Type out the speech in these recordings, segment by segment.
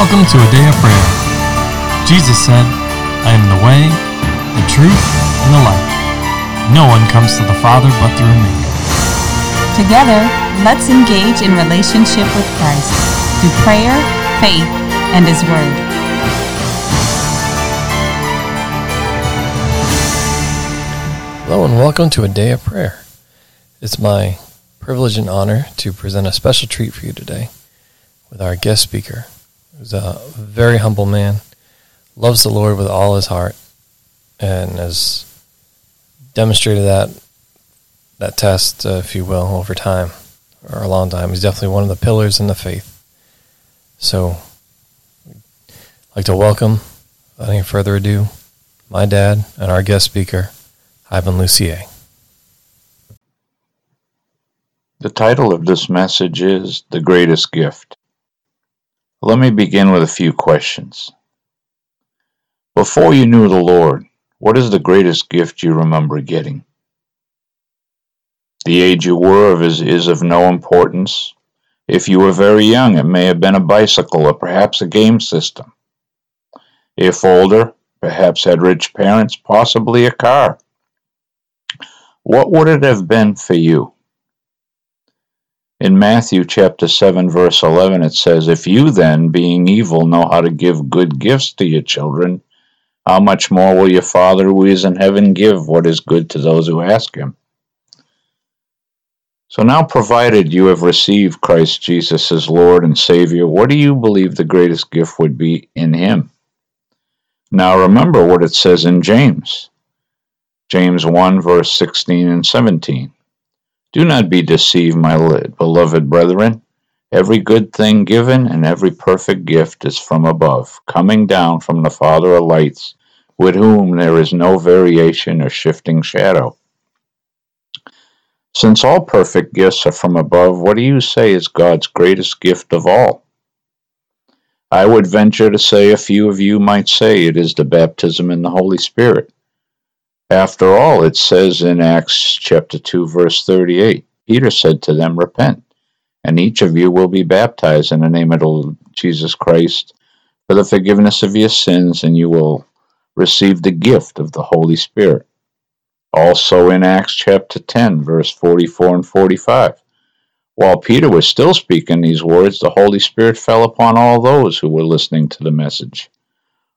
Welcome to a day of prayer. Jesus said, I am the way, the truth, and the life. No one comes to the Father but through me. Together, let's engage in relationship with Christ through prayer, faith, and His Word. Hello and welcome to a day of prayer. It's my privilege and honor to present a special treat for you today with our guest speaker, who's a very humble man, loves the Lord with all his heart, and has demonstrated that that test, uh, if you will, over time or a long time. He's definitely one of the pillars in the faith. So, I'd like to welcome, without any further ado, my dad and our guest speaker, Yvon Lussier. The title of this message is The Greatest Gift. Let me begin with a few questions. Before you knew the Lord, what is the greatest gift you remember getting? The age you were of is, is of no importance. If you were very young, it may have been a bicycle or perhaps a game system. If older, perhaps had rich parents, possibly a car. What would it have been for you? In Matthew chapter 7 verse 11 it says, If you then, being evil, know how to give good gifts to your children, how much more will your Father who is in heaven give what is good to those who ask him? So now, provided you have received Christ Jesus as Lord and Savior, what do you believe the greatest gift would be in Him? Now remember what it says in James. James 1 verse 16 and 17. Do not be deceived, my beloved brethren. Every good thing given and every perfect gift is from above, coming down from the Father of lights, with whom there is no variation or shifting shadow. Since all perfect gifts are from above, what do you say is God's greatest gift of all? I would venture to say a few of you might say it is the baptism in the Holy Spirit. After all, it says in Acts chapter 2, verse 38 Peter said to them, Repent, and each of you will be baptized in the name of Jesus Christ for the forgiveness of your sins, and you will receive the gift of the Holy Spirit. Also in Acts chapter 10, verse 44 and 45. While Peter was still speaking these words, the Holy Spirit fell upon all those who were listening to the message.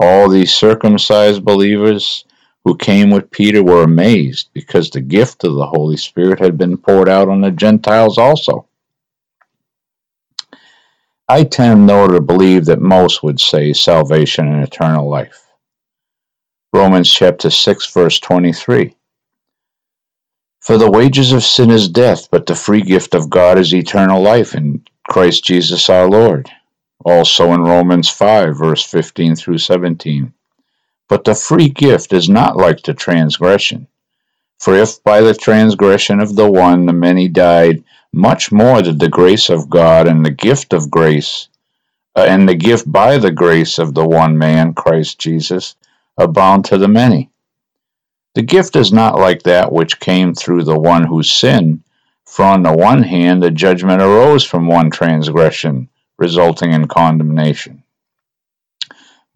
All these circumcised believers who came with Peter were amazed because the gift of the Holy Spirit had been poured out on the Gentiles also. I tend, though, to believe that most would say salvation and eternal life. Romans chapter 6, verse 23. For the wages of sin is death, but the free gift of God is eternal life in Christ Jesus our Lord. Also in Romans 5, verse 15 through 17. But the free gift is not like the transgression. For if by the transgression of the one the many died, much more did the grace of God and the gift of grace, uh, and the gift by the grace of the one man, Christ Jesus, abound to the many. The gift is not like that which came through the one who sinned, for on the one hand the judgment arose from one transgression, resulting in condemnation.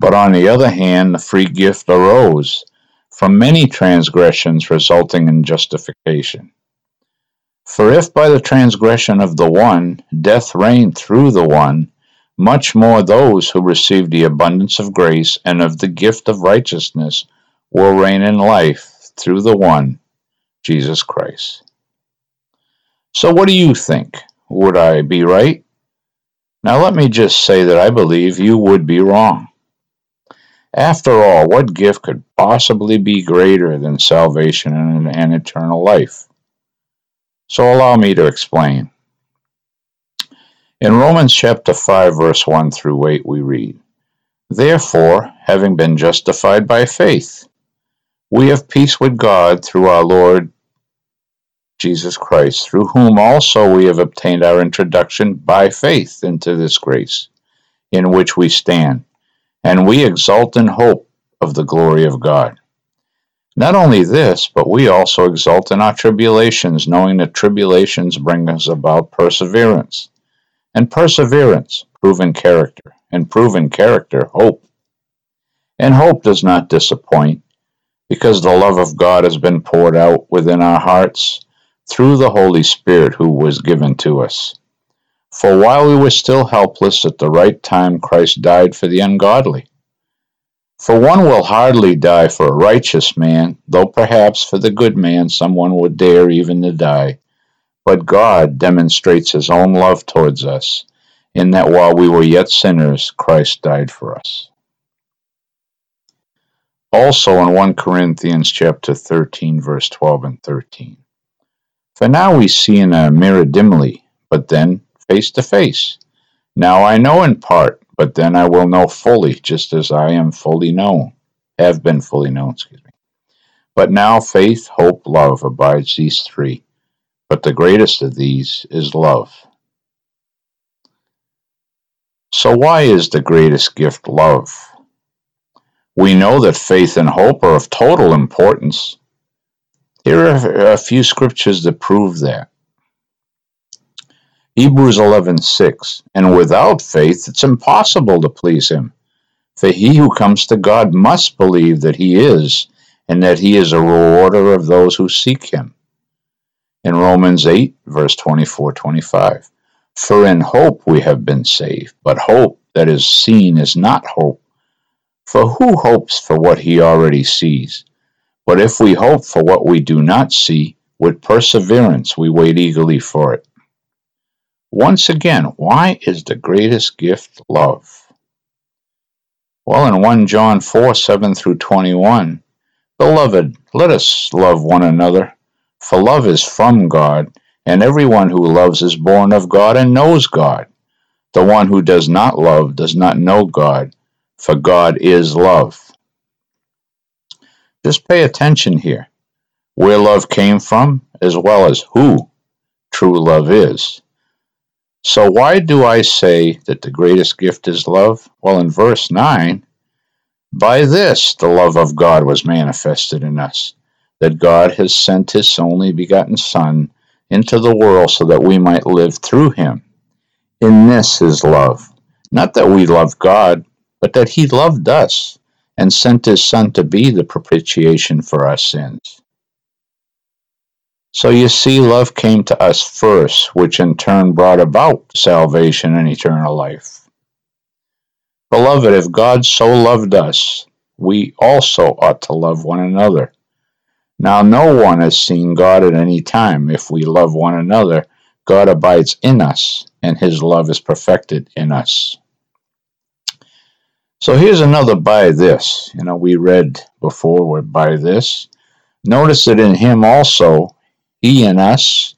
But on the other hand, the free gift arose from many transgressions resulting in justification. For if by the transgression of the one death reigned through the one, much more those who received the abundance of grace and of the gift of righteousness will reign in life through the one, Jesus Christ. So, what do you think? Would I be right? Now, let me just say that I believe you would be wrong. After all, what gift could possibly be greater than salvation and, and eternal life? So allow me to explain. In Romans chapter 5, verse 1 through 8, we read, Therefore, having been justified by faith, we have peace with God through our Lord Jesus Christ, through whom also we have obtained our introduction by faith into this grace in which we stand and we exult in hope of the glory of God. Not only this, but we also exult in our tribulations, knowing that tribulations bring us about perseverance, and perseverance, proven character, and proven character, hope. And hope does not disappoint, because the love of God has been poured out within our hearts through the Holy Spirit who was given to us. For while we were still helpless, at the right time Christ died for the ungodly. For one will hardly die for a righteous man, though perhaps for the good man someone would dare even to die. But God demonstrates his own love towards us, in that while we were yet sinners, Christ died for us. Also in 1 Corinthians chapter 13, verse 12 and 13. For now we see in a mirror dimly, but then face to face. Now I know in part, but then I will know fully, just as I am fully known, have been fully known, excuse me. But now faith, hope, love abides these three, but the greatest of these is love. So why is the greatest gift love? We know that faith and hope are of total importance. Here are a few scriptures that prove that. Hebrews 11:6 And without faith it's impossible to please him. For he who comes to God must believe that he is and that he is a rewarder of those who seek him. In Romans 8 verse 24-25 For in hope we have been saved but hope that is seen is not hope. For who hopes for what he already sees? But if we hope for what we do not see with perseverance we wait eagerly for it once again, why is the greatest gift love? Well, in 1 John 4 7 through 21, Beloved, let us love one another, for love is from God, and everyone who loves is born of God and knows God. The one who does not love does not know God, for God is love. Just pay attention here, where love came from, as well as who true love is. So why do I say that the greatest gift is love? Well, in verse 9, by this the love of God was manifested in us, that God has sent his only begotten Son into the world so that we might live through him. In this is love, not that we love God, but that he loved us and sent his Son to be the propitiation for our sins. So you see, love came to us first, which in turn brought about salvation and eternal life. Beloved, if God so loved us, we also ought to love one another. Now, no one has seen God at any time. If we love one another, God abides in us, and his love is perfected in us. So here's another by this. You know, we read before, by this. Notice that in him also he in us,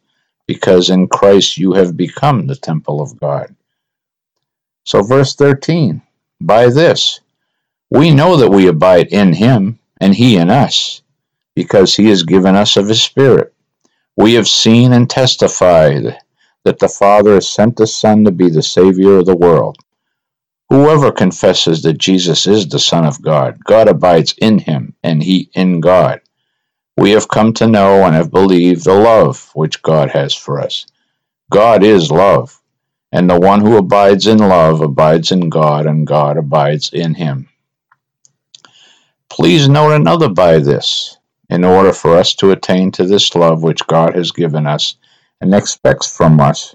because in Christ you have become the temple of God. So, verse 13 By this, we know that we abide in him, and he in us, because he has given us of his Spirit. We have seen and testified that the Father has sent the Son to be the Savior of the world. Whoever confesses that Jesus is the Son of God, God abides in him, and he in God we have come to know and have believed the love which God has for us. God is love, and the one who abides in love abides in God, and God abides in him. Please note another by this. In order for us to attain to this love which God has given us and expects from us,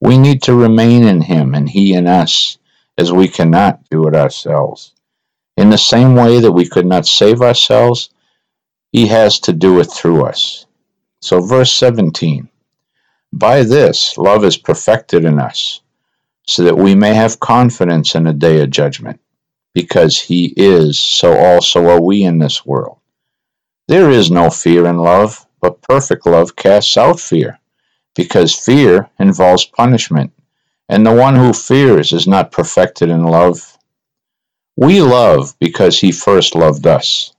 we need to remain in Him and He in us, as we cannot do it ourselves. In the same way that we could not save ourselves, he has to do it through us. So, verse 17 By this love is perfected in us, so that we may have confidence in the day of judgment. Because he is, so also are we in this world. There is no fear in love, but perfect love casts out fear, because fear involves punishment, and the one who fears is not perfected in love. We love because he first loved us.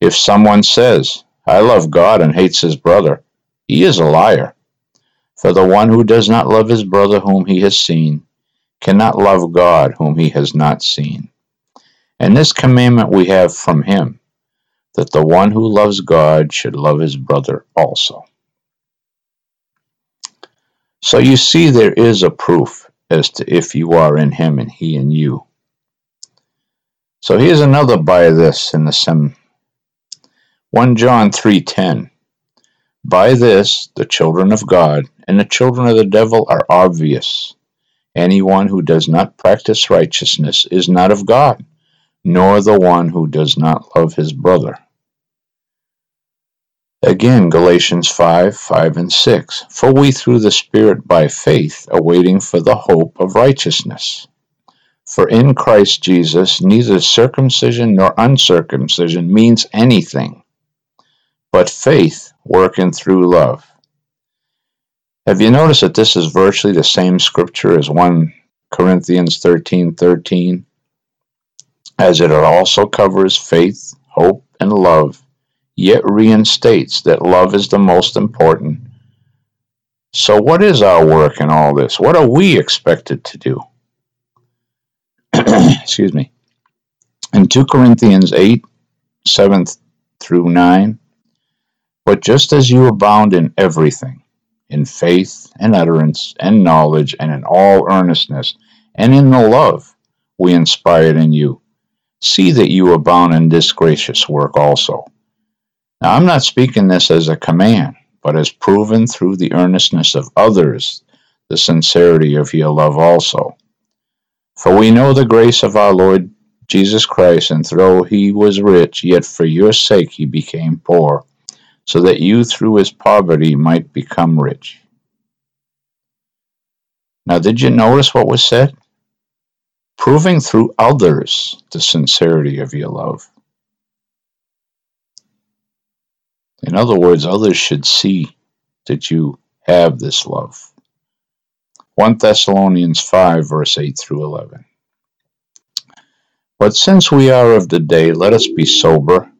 If someone says, I love God and hates his brother, he is a liar. For the one who does not love his brother whom he has seen cannot love God whom he has not seen. And this commandment we have from him, that the one who loves God should love his brother also. So you see, there is a proof. as to if you are in him and he in you. So here's another by this in the same 1 John 3:10. By this the children of God and the children of the devil are obvious. Anyone who does not practice righteousness is not of God, nor the one who does not love his brother. Again, Galatians 5 5 and 6. For we through the Spirit by faith are waiting for the hope of righteousness. For in Christ Jesus neither circumcision nor uncircumcision means anything, but faith working through love. Have you noticed that this is virtually the same scripture as 1 Corinthians 13 13? As it also covers faith, hope, and love yet reinstates that love is the most important. So, what is our work in all this? What are we expected to do? Excuse me. In 2 Corinthians 8 7 through 9, but just as you abound in everything, in faith and utterance and knowledge and in all earnestness and in the love we inspired in you, see that you abound in this gracious work also. Now, I'm not speaking this as a command, but as proven through the earnestness of others, the sincerity of your love also. For we know the grace of our Lord Jesus Christ, and though he was rich, yet for your sake he became poor, so that you through his poverty might become rich. Now, did you notice what was said? Proving through others the sincerity of your love. In other words, others should see that you have this love. 1 Thessalonians 5, verse 8 through 11. But since we are of the day, let us be sober,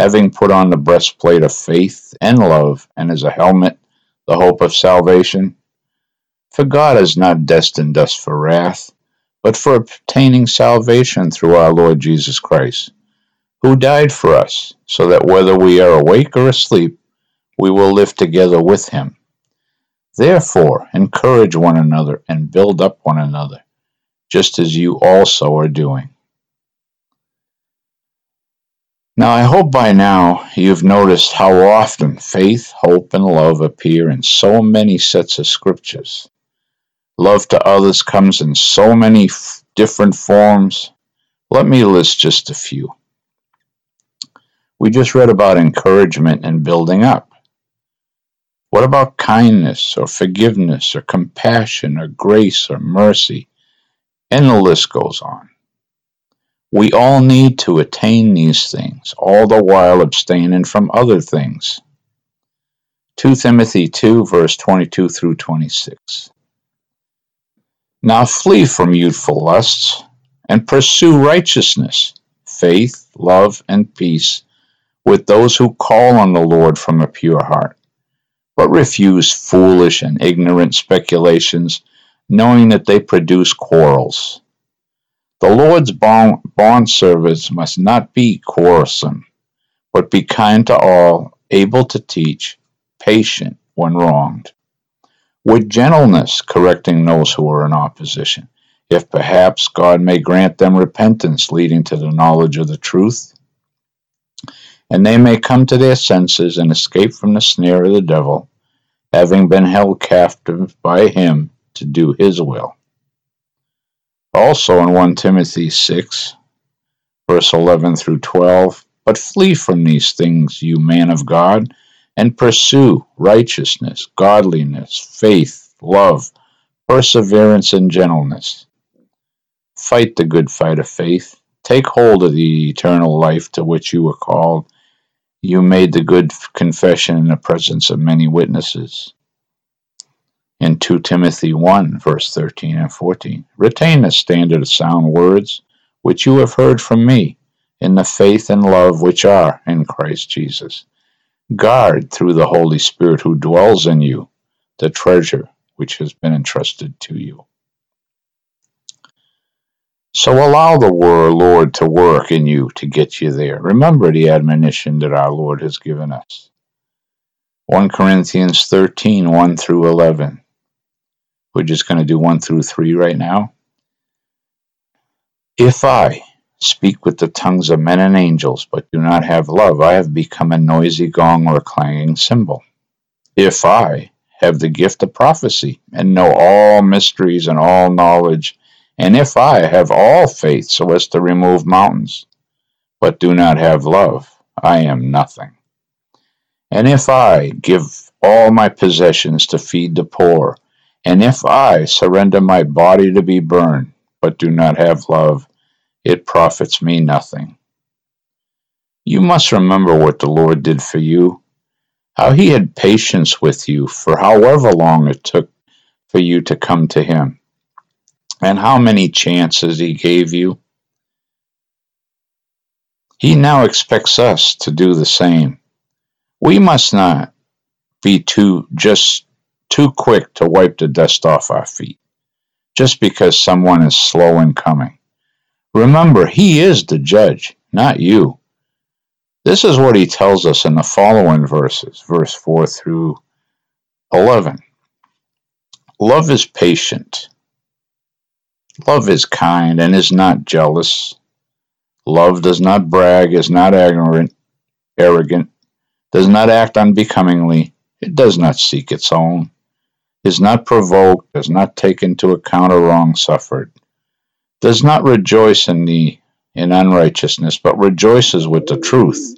having put on the breastplate of faith and love, and as a helmet, the hope of salvation. For God has not destined us for wrath, but for obtaining salvation through our Lord Jesus Christ who died for us, so that whether we are awake or asleep, we will live together with him. Therefore, encourage one another and build up one another, just as you also are doing. Now, I hope by now you've noticed how often faith, hope, and love appear in so many sets of scriptures. Love to others comes in so many f- different forms. Let me list just a few. We just read about encouragement and building up. What about kindness or forgiveness or compassion or grace or mercy? And the list goes on. We all need to attain these things, all the while abstaining from other things. 2 Timothy 2, verse 22 through 26. Now flee from youthful lusts and pursue righteousness, faith, love, and peace with those who call on the Lord from a pure heart, but refuse foolish and ignorant speculations, knowing that they produce quarrels. The Lord's bond, bondservants must not be quarrelsome, but be kind to all, able to teach, patient when wronged, with gentleness correcting those who are in opposition, if perhaps God may grant them repentance leading to the knowledge of the truth and they may come to their senses and escape from the snare of the devil, having been held captive by him to do his will. Also in 1 Timothy 6, verse 11 through 12, but flee from these things, you man of God, and pursue righteousness, godliness, faith, love, perseverance, and gentleness. Fight the good fight of faith. Take hold of the eternal life to which you were called you made the good confession in the presence of many witnesses. In 2 Timothy 1, verse 13 and 14, retain the standard of sound words which you have heard from me in the faith and love which are in Christ Jesus. Guard through the Holy Spirit who dwells in you the treasure which has been entrusted to you. So allow the Lord to work in you to get you there. Remember the admonition that our Lord has given us. 1 Corinthians 13 1 through 11. We're just going to do one through three right now. If I speak with the tongues of men and angels, but do not have love, I have become a noisy gong or a clanging cymbal. If I have the gift of prophecy and know all mysteries and all knowledge, and if I have all faith so as to remove mountains, but do not have love, I am nothing. And if I give all my possessions to feed the poor, and if I surrender my body to be burned, but do not have love, it profits me nothing. You must remember what the Lord did for you, how he had patience with you for however long it took for you to come to him, and how many chances he gave you. He now expects us to do the same. We must not be too just too quick to wipe the dust off our feet just because someone is slow in coming. Remember, he is the judge, not you. This is what he tells us in the following verses, verse 4 through 11. Love is patient. Love is kind and is not jealous. Love does not brag, is not arrogant, arrogant, does not act unbecomingly, it does not seek its own, is not provoked, does not take into account a wrong suffered, does not rejoice in the in unrighteousness, but rejoices with the truth,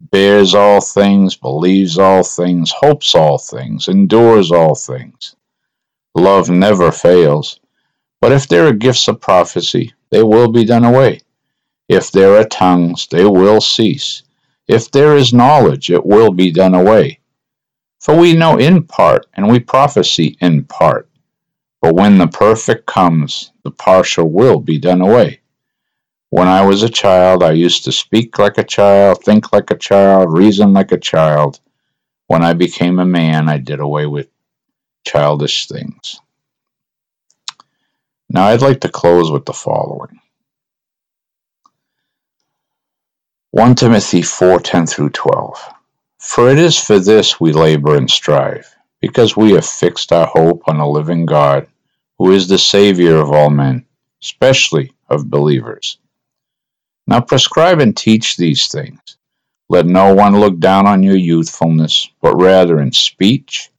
bears all things, believes all things, hopes all things, endures all things. Love never fails. But if there are gifts of prophecy, they will be done away. If there are tongues, they will cease. If there is knowledge, it will be done away. For we know in part, and we prophesy in part. But when the perfect comes, the partial will be done away. When I was a child, I used to speak like a child, think like a child, reason like a child. When I became a man, I did away with childish things. Now, I'd like to close with the following 1 Timothy 4 10 through 12. For it is for this we labor and strive, because we have fixed our hope on a living God who is the Savior of all men, especially of believers. Now prescribe and teach these things. Let no one look down on your youthfulness, but rather in speech,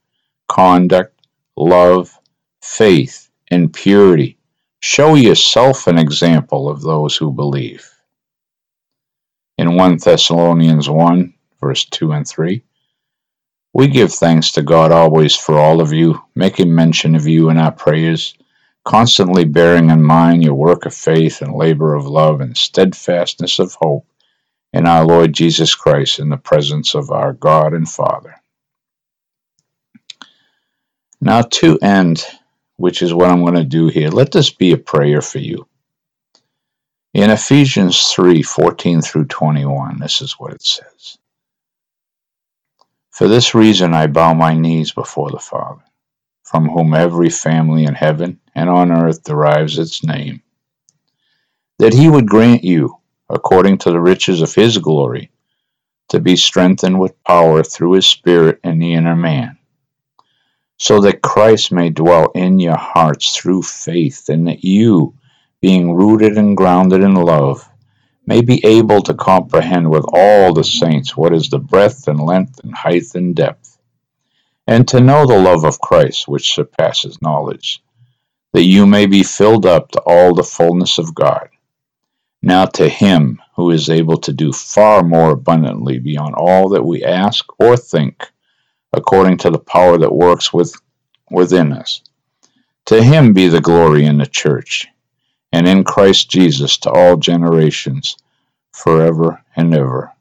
conduct, love, faith, and purity. Show yourself an example of those who believe. In 1 Thessalonians 1, verse 2 and 3, we give thanks to God always for all of you, making mention of you in our prayers, constantly bearing in mind your work of faith and labor of love and steadfastness of hope in our Lord Jesus Christ in the presence of our God and Father. Now, to end, which is what I'm going to do here, let this be a prayer for you. In Ephesians 3 14 through 21, this is what it says. For this reason I bow my knees before the Father, from whom every family in heaven and on earth derives its name, that he would grant you, according to the riches of his glory, to be strengthened with power through his Spirit in the inner man, so that Christ may dwell in your hearts through faith, and that you, being rooted and grounded in love, may be able to comprehend with all the saints what is the breadth and length and height and depth, and to know the love of Christ which surpasses knowledge, that you may be filled up to all the fullness of God. Now to him who is able to do far more abundantly beyond all that we ask or think, according to the power that works with, within us. To him be the glory in the church and in Christ Jesus to all generations, forever and ever.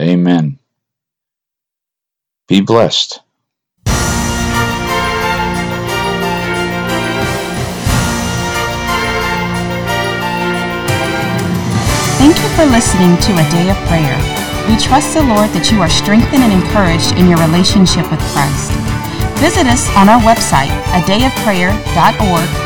Amen. Be blessed. Thank you for listening to A Day of Prayer. We trust the Lord that you are strengthened and encouraged in your relationship with Christ. Visit us on our website, adayofprayer.org